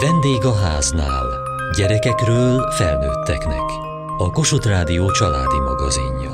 Vendég a háznál. Gyerekekről felnőtteknek. A Kossuth Rádió családi magazinja.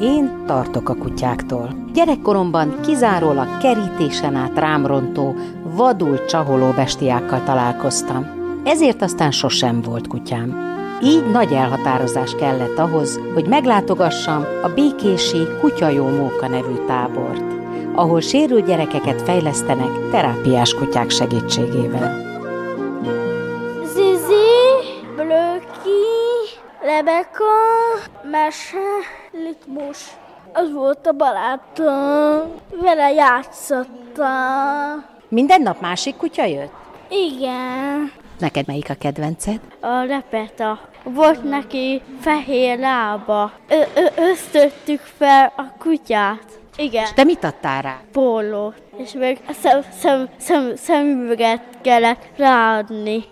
Én tartok a kutyáktól. Gyerekkoromban kizárólag kerítésen át rámrontó, vadul csaholó bestiákkal találkoztam. Ezért aztán sosem volt kutyám. Így nagy elhatározás kellett ahhoz, hogy meglátogassam a Békési Kutyajó Móka nevű tábort, ahol sérült gyerekeket fejlesztenek terápiás kutyák segítségével. Zizi, Blöki, Lebeka, Mese, Litmus. Az volt a barátom. Vele játszottam. Minden nap másik kutya jött? Igen. Neked melyik a kedvenced? A repeta. Volt neki fehér lába. Ö- ö- ösztöttük fel a kutyát. Igen. És te mit adtál rá? Pólót. És még szem, szem, szem, szemüveget kellett ráadni.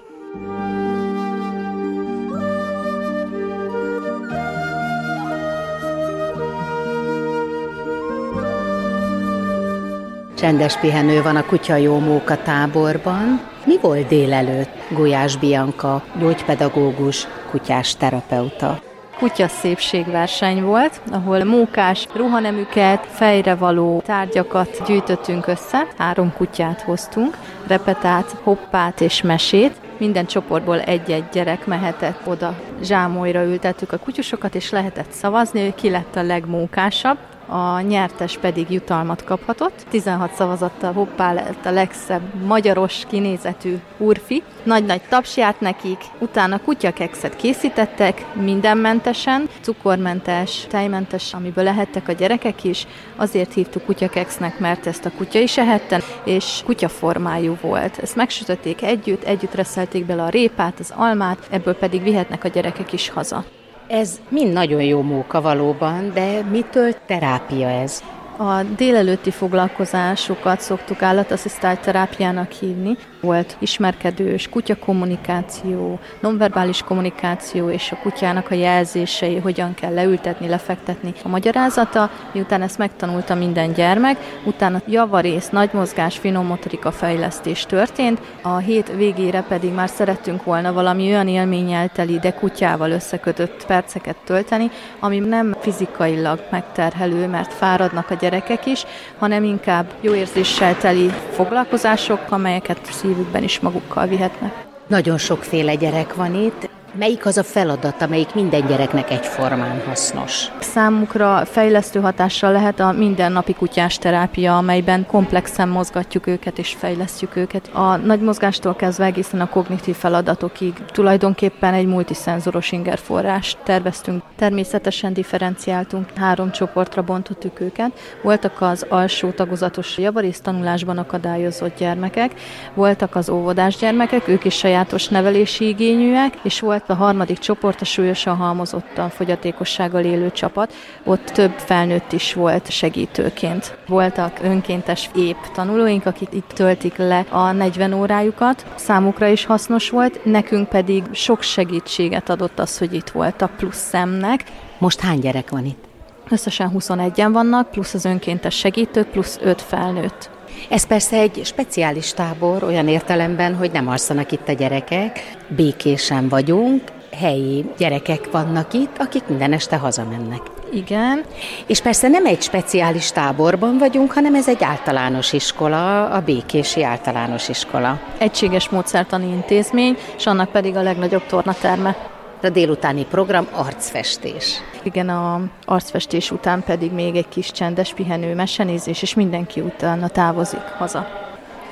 Csendes pihenő van a Kutyajó Móka táborban. Mi volt délelőtt? Gulyás Bianka, gyógypedagógus, kutyás terapeuta. kutya szépségverseny volt, ahol mókás ruhanemüket, fejrevaló tárgyakat gyűjtöttünk össze. Három kutyát hoztunk, repetát, hoppát és mesét. Minden csoportból egy-egy gyerek mehetett oda, zsámolyra ültettük a kutyusokat, és lehetett szavazni, hogy ki lett a legmókásabb a nyertes pedig jutalmat kaphatott. 16 szavazattal hoppá lett a legszebb magyaros kinézetű úrfi. Nagy-nagy taps járt nekik, utána kutyakekszet készítettek, mindenmentesen, cukormentes, tejmentes, amiből lehettek a gyerekek is. Azért hívtuk kutyakeksznek, mert ezt a kutya is ehette, és kutyaformájú volt. Ezt megsütötték együtt, együtt reszelték bele a répát, az almát, ebből pedig vihetnek a gyerekek is haza. Ez mind nagyon jó móka valóban, de mitől terápia ez? A délelőtti foglalkozásokat szoktuk állatasszisztált terápiának hívni. Volt ismerkedős kutyakommunikáció, nonverbális kommunikáció és a kutyának a jelzései, hogyan kell leültetni, lefektetni a magyarázata. Miután ezt megtanulta minden gyermek, utána javarész, nagy mozgás, finom motorika fejlesztés történt. A hét végére pedig már szerettünk volna valami olyan élménnyel teli, de kutyával összekötött perceket tölteni, ami nem fizikailag megterhelő, mert fáradnak a gyerekek is, hanem inkább jó érzéssel teli foglalkozások, amelyeket szívükben is magukkal vihetnek. Nagyon sokféle gyerek van itt. Melyik az a feladat, amelyik minden gyereknek egyformán hasznos? Számukra fejlesztő hatással lehet a mindennapi kutyás terápia, amelyben komplexen mozgatjuk őket és fejlesztjük őket. A nagy mozgástól kezdve egészen a kognitív feladatokig tulajdonképpen egy multiszenzoros ingerforrást terveztünk. Természetesen differenciáltunk, három csoportra bontottuk őket. Voltak az alsó tagozatos javarész tanulásban akadályozott gyermekek, voltak az óvodás gyermekek, ők is sajátos nevelési igényűek, és volt a harmadik csoport a súlyosan halmozottan fogyatékossággal élő csapat, ott több felnőtt is volt segítőként. Voltak önkéntes épp tanulóink, akik itt töltik le a 40 órájukat, számukra is hasznos volt, nekünk pedig sok segítséget adott az, hogy itt voltak plusz szemnek. Most hány gyerek van itt? Összesen 21-en vannak, plusz az önkéntes segítők, plusz 5 felnőtt. Ez persze egy speciális tábor, olyan értelemben, hogy nem alszanak itt a gyerekek, békésen vagyunk, helyi gyerekek vannak itt, akik minden este hazamennek. Igen. És persze nem egy speciális táborban vagyunk, hanem ez egy általános iskola, a Békési Általános Iskola. Egységes módszertani intézmény, és annak pedig a legnagyobb tornaterme. A délutáni program arcfestés. Igen, a arcfestés után pedig még egy kis csendes pihenő, mesenézés, és mindenki utána távozik haza.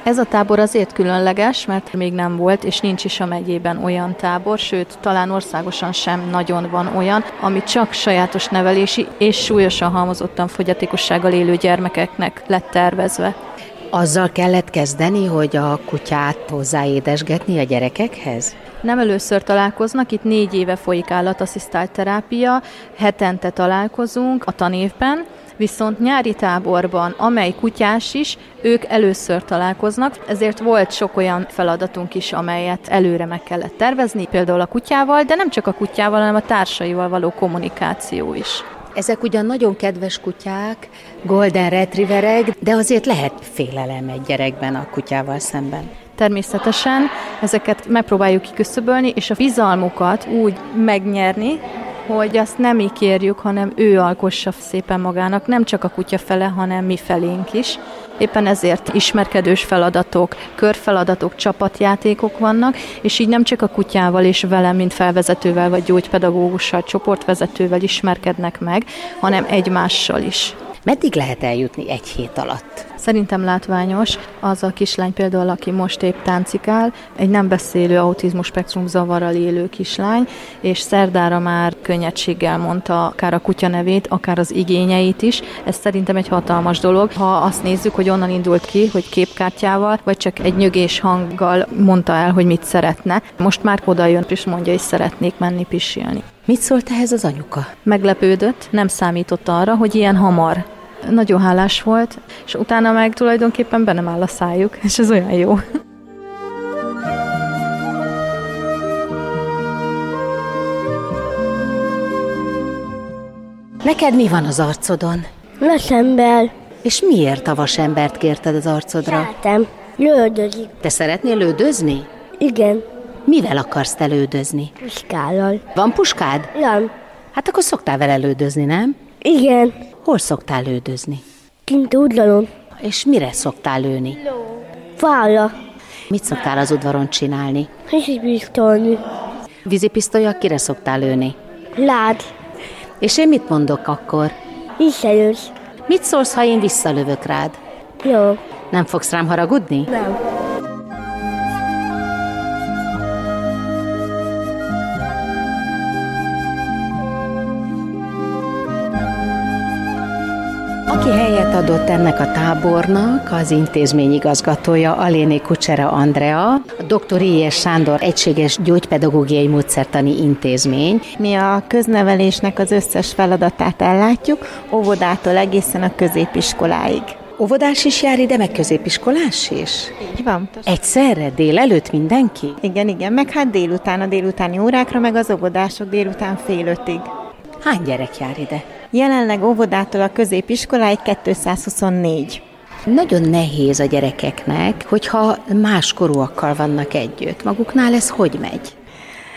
Ez a tábor azért különleges, mert még nem volt, és nincs is a megyében olyan tábor, sőt, talán országosan sem nagyon van olyan, ami csak sajátos nevelési és súlyosan halmozottan fogyatékossággal élő gyermekeknek lett tervezve. Azzal kellett kezdeni, hogy a kutyát hozzáédesgetni a gyerekekhez? Nem először találkoznak, itt négy éve folyik állatasszisztált terápia, hetente találkozunk a tanévben, viszont nyári táborban, amely kutyás is, ők először találkoznak, ezért volt sok olyan feladatunk is, amelyet előre meg kellett tervezni, például a kutyával, de nem csak a kutyával, hanem a társaival való kommunikáció is. Ezek ugyan nagyon kedves kutyák, golden retrieverek, de azért lehet félelem egy gyerekben a kutyával szemben. Természetesen ezeket megpróbáljuk kiküszöbölni, és a bizalmukat úgy megnyerni, hogy azt nem mi kérjük, hanem ő alkossa szépen magának, nem csak a kutya fele, hanem mi felénk is. Éppen ezért ismerkedős feladatok, körfeladatok, csapatjátékok vannak, és így nem csak a kutyával és velem, mint felvezetővel vagy gyógypedagógussal, csoportvezetővel ismerkednek meg, hanem egymással is. Meddig lehet eljutni egy hét alatt? Szerintem látványos az a kislány például, aki most épp táncikál, egy nem beszélő autizmus spektrum zavarral élő kislány, és szerdára már könnyedséggel mondta akár a kutya nevét, akár az igényeit is. Ez szerintem egy hatalmas dolog. Ha azt nézzük, hogy onnan indult ki, hogy képkártyával, vagy csak egy nyögés hanggal mondta el, hogy mit szeretne. Most már oda jön, és mondja, hogy szeretnék menni pisilni. Mit szólt ehhez az anyuka? Meglepődött, nem számított arra, hogy ilyen hamar nagyon hálás volt, és utána meg tulajdonképpen be nem áll a szájuk, és ez olyan jó. Neked mi van az arcodon? Vasember. És miért a vasembert kérted az arcodra? Szeretem. Lődözik. Te szeretnél lődözni? Igen. Mivel akarsz te lődözni? Puskállal. Van puskád? Nem. Hát akkor szoktál vele lődözni, nem? Igen. Hol szoktál lődözni? Kint udvaron. És mire szoktál lőni? Fára. Mit szoktál az udvaron csinálni? Hisipisztolni. Vízipisztolya kire szoktál lőni? Lád. És én mit mondok akkor? Visszajössz. Mit szólsz, ha én visszalövök rád? Jó. Nem fogsz rám haragudni? Nem. Adott ennek a tábornak, az intézmény igazgatója Aléné Kucsera Andrea, a Dr. I.S. Sándor Egységes Gyógypedagógiai Módszertani Intézmény. Mi a köznevelésnek az összes feladatát ellátjuk, óvodától egészen a középiskoláig. Óvodás is jár ide, meg középiskolás is? Így van. Egyszerre, délelőtt mindenki? Igen, igen, meg hát délután a délutáni órákra, meg az óvodások délután fél ötig. Hány gyerek jár ide? Jelenleg óvodától a középiskoláig 224. Nagyon nehéz a gyerekeknek, hogyha más korúakkal vannak együtt. Maguknál ez hogy megy?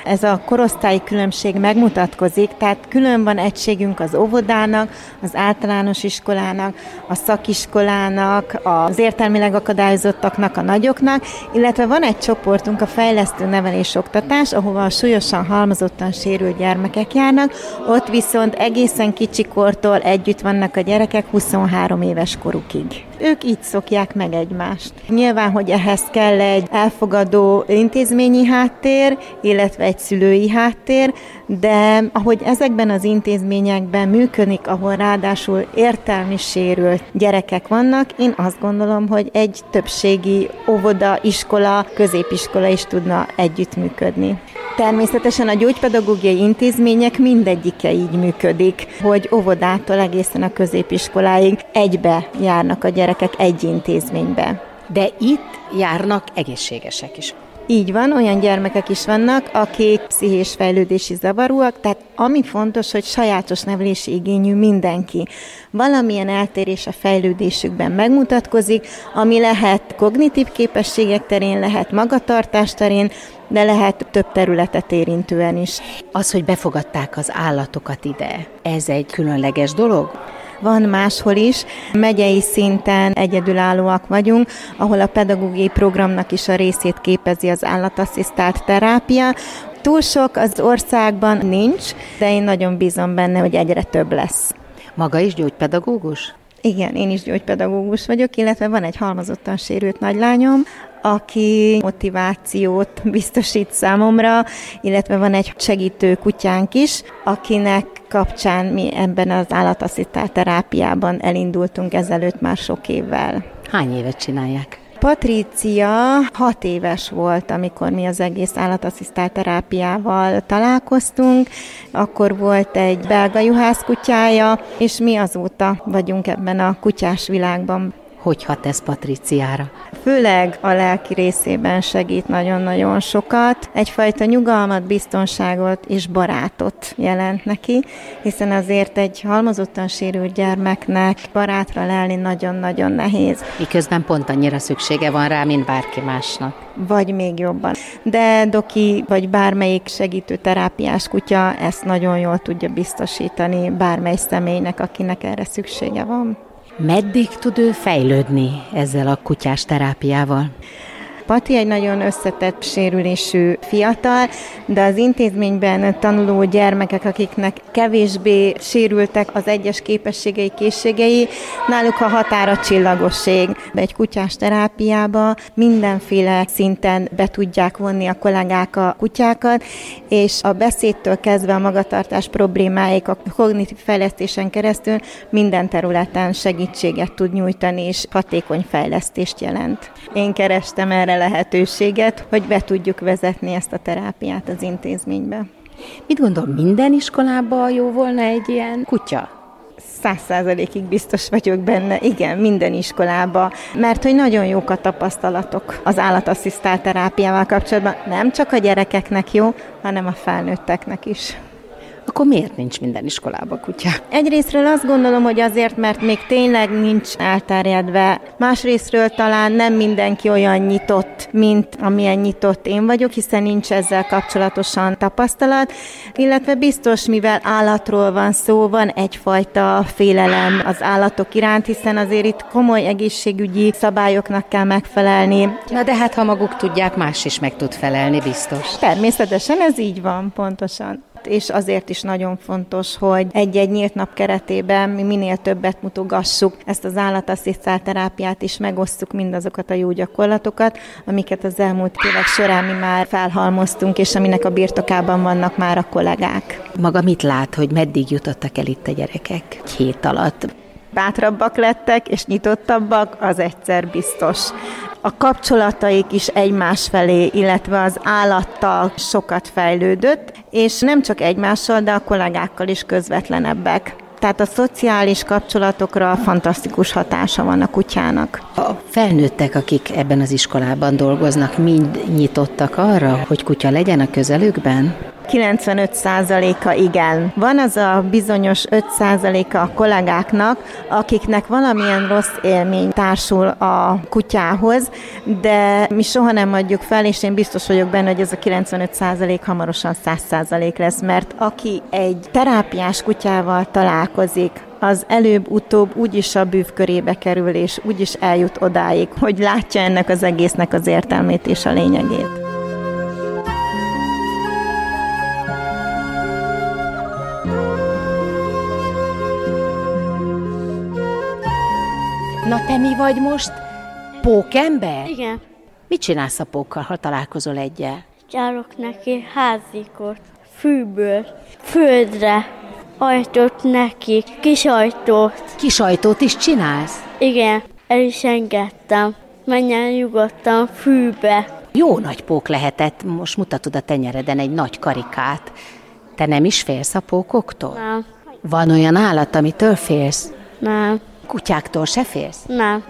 Ez a korosztályi különbség megmutatkozik, tehát külön van egységünk az óvodának, az általános iskolának, a szakiskolának, az értelmileg akadályozottaknak, a nagyoknak, illetve van egy csoportunk, a fejlesztő nevelés oktatás, ahova a súlyosan halmozottan sérült gyermekek járnak, ott viszont egészen kicsikortól együtt vannak a gyerekek 23 éves korukig. Ők így szokják meg egymást. Nyilván, hogy ehhez kell egy elfogadó intézményi háttér, illetve egy szülői háttér, de ahogy ezekben az intézményekben működik, ahol ráadásul értelmi sérült gyerekek vannak, én azt gondolom, hogy egy többségi óvoda, iskola, középiskola is tudna együttműködni. Természetesen a gyógypedagógiai intézmények mindegyike így működik, hogy óvodától egészen a középiskoláig egybe járnak a gyerekek egy intézménybe. De itt járnak egészségesek is. Így van, olyan gyermekek is vannak, akik pszichés fejlődési zavarúak, tehát ami fontos, hogy sajátos nevelési igényű mindenki. Valamilyen eltérés a fejlődésükben megmutatkozik, ami lehet kognitív képességek terén, lehet magatartás terén, de lehet több területet érintően is. Az, hogy befogadták az állatokat ide, ez egy különleges dolog? Van máshol is. Megyei szinten egyedülállóak vagyunk, ahol a pedagógiai programnak is a részét képezi az állatasszisztált terápia. Túl sok az országban nincs, de én nagyon bízom benne, hogy egyre több lesz. Maga is gyógypedagógus? Igen, én is gyógypedagógus vagyok, illetve van egy halmazottan sérült nagylányom, aki motivációt biztosít számomra, illetve van egy segítő kutyánk is, akinek kapcsán mi ebben az állatasszisztált terápiában elindultunk ezelőtt már sok évvel. Hány évet csinálják? Patrícia hat éves volt, amikor mi az egész állatasszisztált terápiával találkoztunk. Akkor volt egy belga juhász kutyája, és mi azóta vagyunk ebben a kutyás világban. Hogy hat ez Patriciára? Főleg a lelki részében segít nagyon-nagyon sokat. Egyfajta nyugalmat, biztonságot és barátot jelent neki, hiszen azért egy halmozottan sérült gyermeknek barátra lelni nagyon-nagyon nehéz. Miközben pont annyira szüksége van rá, mint bárki másnak. Vagy még jobban. De Doki, vagy bármelyik segítő terápiás kutya ezt nagyon jól tudja biztosítani bármely személynek, akinek erre szüksége van. Meddig tud ő fejlődni ezzel a kutyás terápiával? Pati egy nagyon összetett sérülésű fiatal, de az intézményben tanuló gyermekek, akiknek kevésbé sérültek az egyes képességei, készségei, náluk a határa csillagosség. Egy kutyás terápiába mindenféle szinten be tudják vonni a kollégák a kutyákat, és a beszédtől kezdve a magatartás problémáik, a kognitív fejlesztésen keresztül minden területen segítséget tud nyújtani, és hatékony fejlesztést jelent. Én kerestem erre lehetőséget, hogy be tudjuk vezetni ezt a terápiát az intézménybe. Mit gondol, minden iskolában jó volna egy ilyen kutya? száz százalékig biztos vagyok benne, igen, minden iskolába, mert hogy nagyon jók a tapasztalatok az állatasszisztált terápiával kapcsolatban. Nem csak a gyerekeknek jó, hanem a felnőtteknek is akkor miért nincs minden iskolában kutya? Egyrésztről azt gondolom, hogy azért, mert még tényleg nincs elterjedve. Másrésztről talán nem mindenki olyan nyitott, mint amilyen nyitott én vagyok, hiszen nincs ezzel kapcsolatosan tapasztalat, illetve biztos, mivel állatról van szó, van egyfajta félelem az állatok iránt, hiszen azért itt komoly egészségügyi szabályoknak kell megfelelni. Na de hát, ha maguk tudják, más is meg tud felelni, biztos. Természetesen ez így van, pontosan és azért is nagyon fontos, hogy egy-egy nyílt nap keretében mi minél többet mutogassuk ezt az állatasszisztált terápiát, és megosztjuk mindazokat a jó gyakorlatokat, amiket az elmúlt évek során mi már felhalmoztunk, és aminek a birtokában vannak már a kollégák. Maga mit lát, hogy meddig jutottak el itt a gyerekek egy hét alatt? Bátrabbak lettek, és nyitottabbak, az egyszer biztos. A kapcsolataik is egymás felé, illetve az állattal sokat fejlődött, és nem csak egymással, de a kollégákkal is közvetlenebbek. Tehát a szociális kapcsolatokra fantasztikus hatása van a kutyának. A felnőttek, akik ebben az iskolában dolgoznak, mind nyitottak arra, hogy kutya legyen a közelükben? 95%-a igen. Van az a bizonyos 5%-a a kollégáknak, akiknek valamilyen rossz élmény társul a kutyához, de mi soha nem adjuk fel, és én biztos vagyok benne, hogy ez a 95% hamarosan 100% lesz, mert aki egy terápiás kutyával találkozik, az előbb-utóbb úgyis a bűv körébe kerül, és úgyis eljut odáig, hogy látja ennek az egésznek az értelmét és a lényegét. Na te mi vagy most? Pókember? Igen. Mit csinálsz a pókkal, ha találkozol egyel? Járok neki házikot, fűből, földre, ajtót neki, kis ajtót. Kis ajtót is csinálsz? Igen, el is engedtem. Menjen nyugodtan fűbe. Jó nagy pók lehetett, most mutatod a tenyereden egy nagy karikát. Te nem is félsz a pókoktól? Nem. Van olyan állat, amitől félsz? Nem. Kutyáktól se félsz? Nem.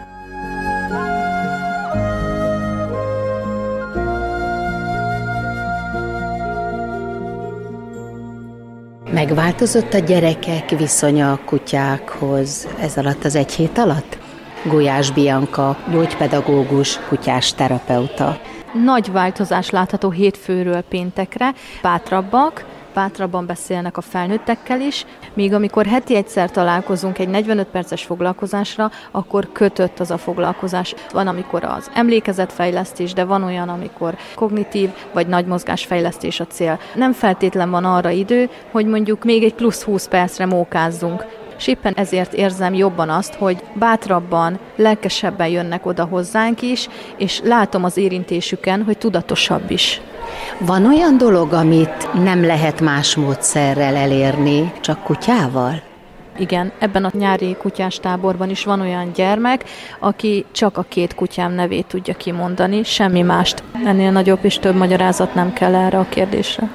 Megváltozott a gyerekek viszonya a kutyákhoz ez alatt az egy hét alatt? Gulyás Bianka, gyógypedagógus, kutyás terapeuta. Nagy változás látható hétfőről péntekre, bátrabbak, bátrabban beszélnek a felnőttekkel is, míg amikor heti egyszer találkozunk egy 45 perces foglalkozásra, akkor kötött az a foglalkozás. Van, amikor az emlékezetfejlesztés, de van olyan, amikor kognitív vagy nagy mozgásfejlesztés a cél. Nem feltétlen van arra idő, hogy mondjuk még egy plusz 20 percre mókázzunk és éppen ezért érzem jobban azt, hogy bátrabban, lelkesebben jönnek oda hozzánk is, és látom az érintésüken, hogy tudatosabb is. Van olyan dolog, amit nem lehet más módszerrel elérni, csak kutyával? Igen, ebben a nyári kutyás táborban is van olyan gyermek, aki csak a két kutyám nevét tudja kimondani, semmi mást. Ennél nagyobb és több magyarázat nem kell erre a kérdésre.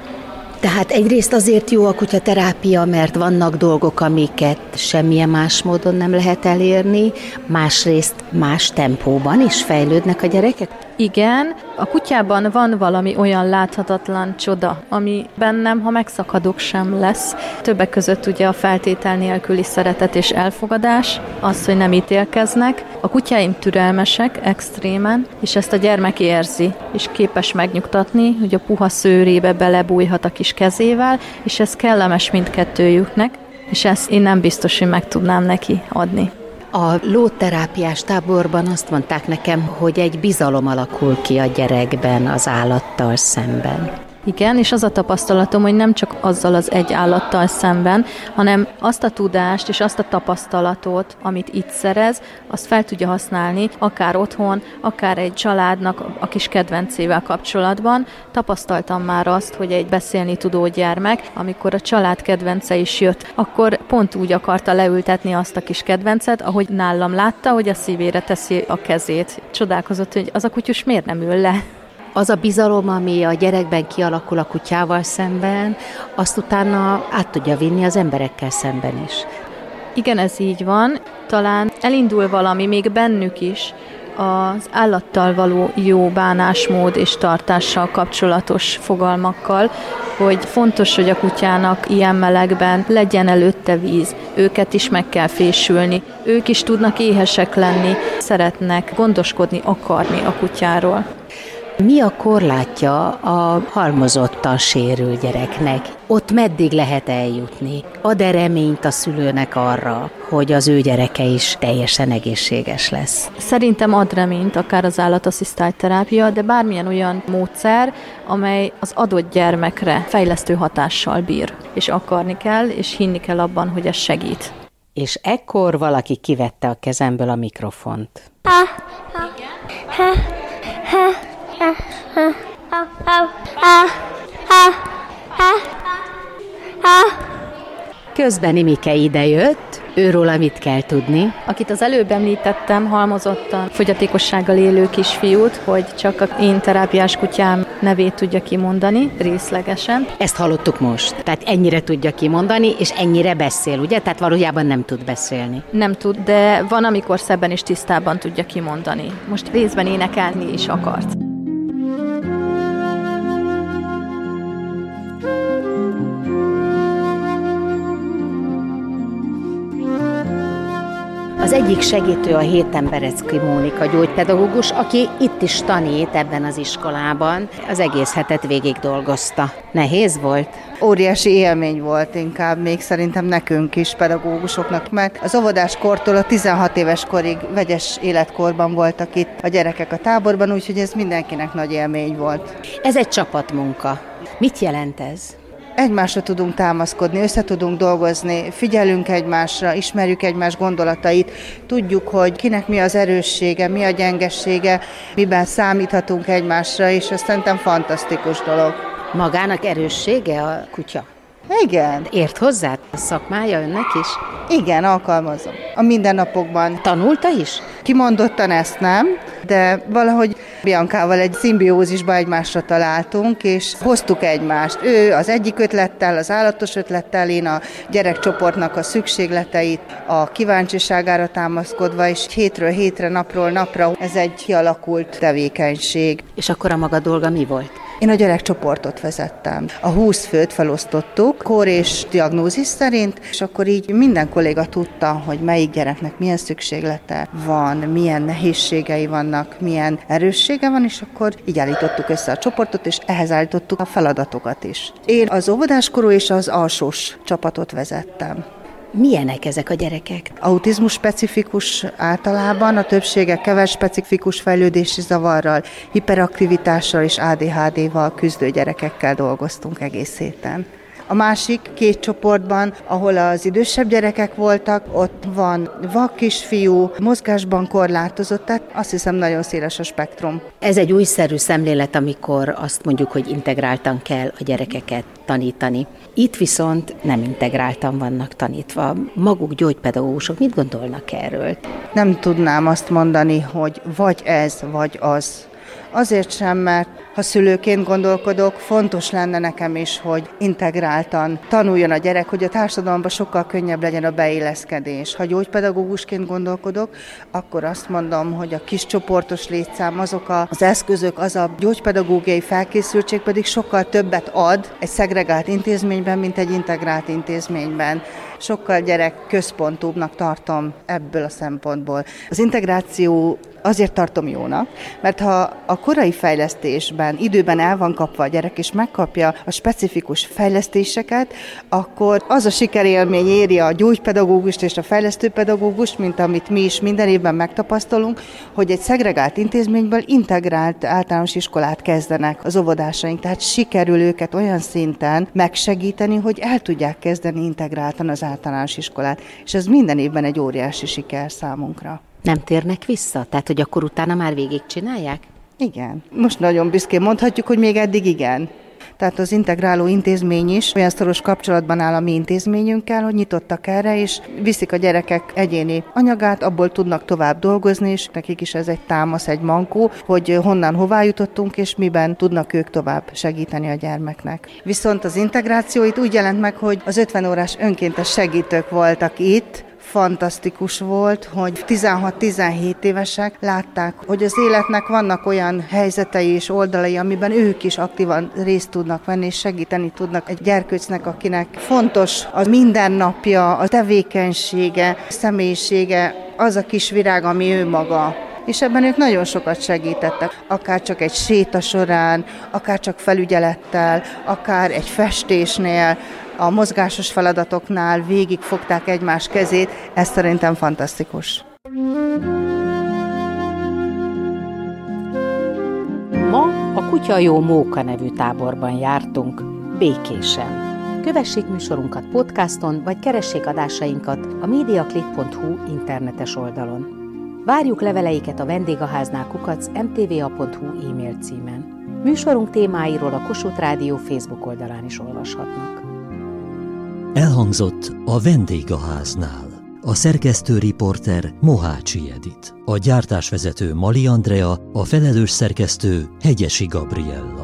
Tehát egyrészt azért jó a kutyaterápia, mert vannak dolgok, amiket semmilyen más módon nem lehet elérni, másrészt más tempóban is fejlődnek a gyerekek. Igen, a kutyában van valami olyan láthatatlan csoda, ami bennem, ha megszakadok, sem lesz. Többek között ugye a feltétel nélküli szeretet és elfogadás, az, hogy nem ítélkeznek. A kutyáim türelmesek, extrémen, és ezt a gyermek érzi, és képes megnyugtatni, hogy a puha szőrébe belebújhat a kis kezével, és ez kellemes mindkettőjüknek, és ezt én nem biztos, hogy meg tudnám neki adni. A lóterápiás táborban azt mondták nekem, hogy egy bizalom alakul ki a gyerekben az állattal szemben. Igen, és az a tapasztalatom, hogy nem csak azzal az egy állattal szemben, hanem azt a tudást és azt a tapasztalatot, amit itt szerez, azt fel tudja használni, akár otthon, akár egy családnak a kis kedvencével kapcsolatban. Tapasztaltam már azt, hogy egy beszélni tudó gyermek, amikor a család kedvence is jött, akkor pont úgy akarta leültetni azt a kis kedvencet, ahogy nálam látta, hogy a szívére teszi a kezét. Csodálkozott, hogy az a kutyus miért nem ül le az a bizalom, ami a gyerekben kialakul a kutyával szemben, azt utána át tudja vinni az emberekkel szemben is. Igen, ez így van. Talán elindul valami még bennük is, az állattal való jó bánásmód és tartással kapcsolatos fogalmakkal, hogy fontos, hogy a kutyának ilyen melegben legyen előtte víz, őket is meg kell fésülni, ők is tudnak éhesek lenni, szeretnek gondoskodni, akarni a kutyáról. Mi a korlátja a halmozottan sérül gyereknek? Ott meddig lehet eljutni? Ad-e reményt a szülőnek arra, hogy az ő gyereke is teljesen egészséges lesz? Szerintem ad reményt akár az állatasszisztált terápia, de bármilyen olyan módszer, amely az adott gyermekre fejlesztő hatással bír. És akarni kell, és hinni kell abban, hogy ez segít. És ekkor valaki kivette a kezemből a mikrofont. Ha, ha, ha, ha. Közben Imike idejött, őról amit kell tudni. Akit az előbb említettem, halmozottan fogyatékossággal élő kisfiút, hogy csak a én terápiás kutyám nevét tudja kimondani részlegesen. Ezt hallottuk most. Tehát ennyire tudja kimondani, és ennyire beszél, ugye? Tehát valójában nem tud beszélni. Nem tud, de van, amikor szebben is tisztában tudja kimondani. Most részben énekelni is akart. Az egyik segítő a héten Berecki Mónika gyógypedagógus, aki itt is tanít ebben az iskolában. Az egész hetet végig dolgozta. Nehéz volt? Óriási élmény volt inkább még szerintem nekünk is, pedagógusoknak, mert az óvodás kortól a 16 éves korig vegyes életkorban voltak itt a gyerekek a táborban, úgyhogy ez mindenkinek nagy élmény volt. Ez egy csapatmunka. Mit jelent ez? Egymásra tudunk támaszkodni, össze tudunk dolgozni, figyelünk egymásra, ismerjük egymás gondolatait, tudjuk, hogy kinek mi az erőssége, mi a gyengessége, miben számíthatunk egymásra, és ez szerintem fantasztikus dolog. Magának erőssége a kutya? Igen. Ért hozzá a szakmája önnek is? Igen, alkalmazom. A mindennapokban. Tanulta is? Kimondottan ezt nem, de valahogy Biancával egy szimbiózisba egymásra találtunk, és hoztuk egymást. Ő az egyik ötlettel, az állatos ötlettel, én a gyerekcsoportnak a szükségleteit, a kíváncsiságára támaszkodva, és hétről hétre, napról napra ez egy kialakult tevékenység. És akkor a maga dolga mi volt? Én a gyerekcsoportot vezettem. A 20 főt felosztottuk, kor és diagnózis szerint, és akkor így minden kolléga tudta, hogy melyik gyereknek milyen szükséglete van, milyen nehézségei vannak, milyen erőssége van, és akkor így állítottuk össze a csoportot, és ehhez állítottuk a feladatokat is. Én az óvodáskorú és az alsós csapatot vezettem. Milyenek ezek a gyerekek? Autizmus specifikus általában, a többsége keves specifikus fejlődési zavarral, hiperaktivitással és ADHD-val küzdő gyerekekkel dolgoztunk egész héten. A másik két csoportban, ahol az idősebb gyerekek voltak, ott van vak kisfiú, mozgásban korlátozott, tehát azt hiszem nagyon széles a spektrum. Ez egy újszerű szemlélet, amikor azt mondjuk, hogy integráltan kell a gyerekeket tanítani. Itt viszont nem integráltan vannak tanítva. Maguk gyógypedagógusok mit gondolnak erről? Nem tudnám azt mondani, hogy vagy ez, vagy az. Azért sem, mert ha szülőként gondolkodok, fontos lenne nekem is, hogy integráltan tanuljon a gyerek, hogy a társadalomban sokkal könnyebb legyen a beilleszkedés. Ha gyógypedagógusként gondolkodok, akkor azt mondom, hogy a kis csoportos létszám, azok az eszközök, az a gyógypedagógiai felkészültség pedig sokkal többet ad egy szegregált intézményben, mint egy integrált intézményben. Sokkal gyerek központúbbnak tartom ebből a szempontból. Az integráció azért tartom jónak, mert ha a korai fejlesztésben időben el van kapva a gyerek, és megkapja a specifikus fejlesztéseket, akkor az a sikerélmény éri a gyógypedagógust és a fejlesztőpedagógust, mint amit mi is minden évben megtapasztalunk, hogy egy szegregált intézményből integrált általános iskolát kezdenek az óvodásaink, tehát sikerül őket olyan szinten megsegíteni, hogy el tudják kezdeni integráltan az általános iskolát, és ez minden évben egy óriási siker számunkra. Nem térnek vissza? Tehát, hogy akkor utána már végigcsinálják? Igen. Most nagyon büszkén mondhatjuk, hogy még eddig igen. Tehát az integráló intézmény is olyan szoros kapcsolatban áll a mi intézményünkkel, hogy nyitottak erre, és viszik a gyerekek egyéni anyagát, abból tudnak tovább dolgozni, és nekik is ez egy támasz, egy mankó, hogy honnan hová jutottunk, és miben tudnak ők tovább segíteni a gyermeknek. Viszont az integráció itt úgy jelent meg, hogy az 50 órás önkéntes segítők voltak itt, fantasztikus volt, hogy 16-17 évesek látták, hogy az életnek vannak olyan helyzetei és oldalai, amiben ők is aktívan részt tudnak venni, és segíteni tudnak egy gyerkőcnek, akinek fontos a mindennapja, a tevékenysége, a személyisége, az a kis virág, ami ő maga. És ebben ők nagyon sokat segítettek, akár csak egy séta során, akár csak felügyelettel, akár egy festésnél, a mozgásos feladatoknál végig fogták egymás kezét, ez szerintem fantasztikus. Ma a Kutya Jó Móka nevű táborban jártunk, békésen. Kövessék műsorunkat podcaston, vagy keressék adásainkat a mediaclick.hu internetes oldalon. Várjuk leveleiket a vendégháznál kukac mtva.hu e-mail címen. Műsorunk témáiról a Kossuth Rádió Facebook oldalán is olvashatnak. Elhangzott a vendégháznál. A szerkesztő riporter Mohácsi Edit, a gyártásvezető Mali Andrea, a felelős szerkesztő Hegyesi Gabriella.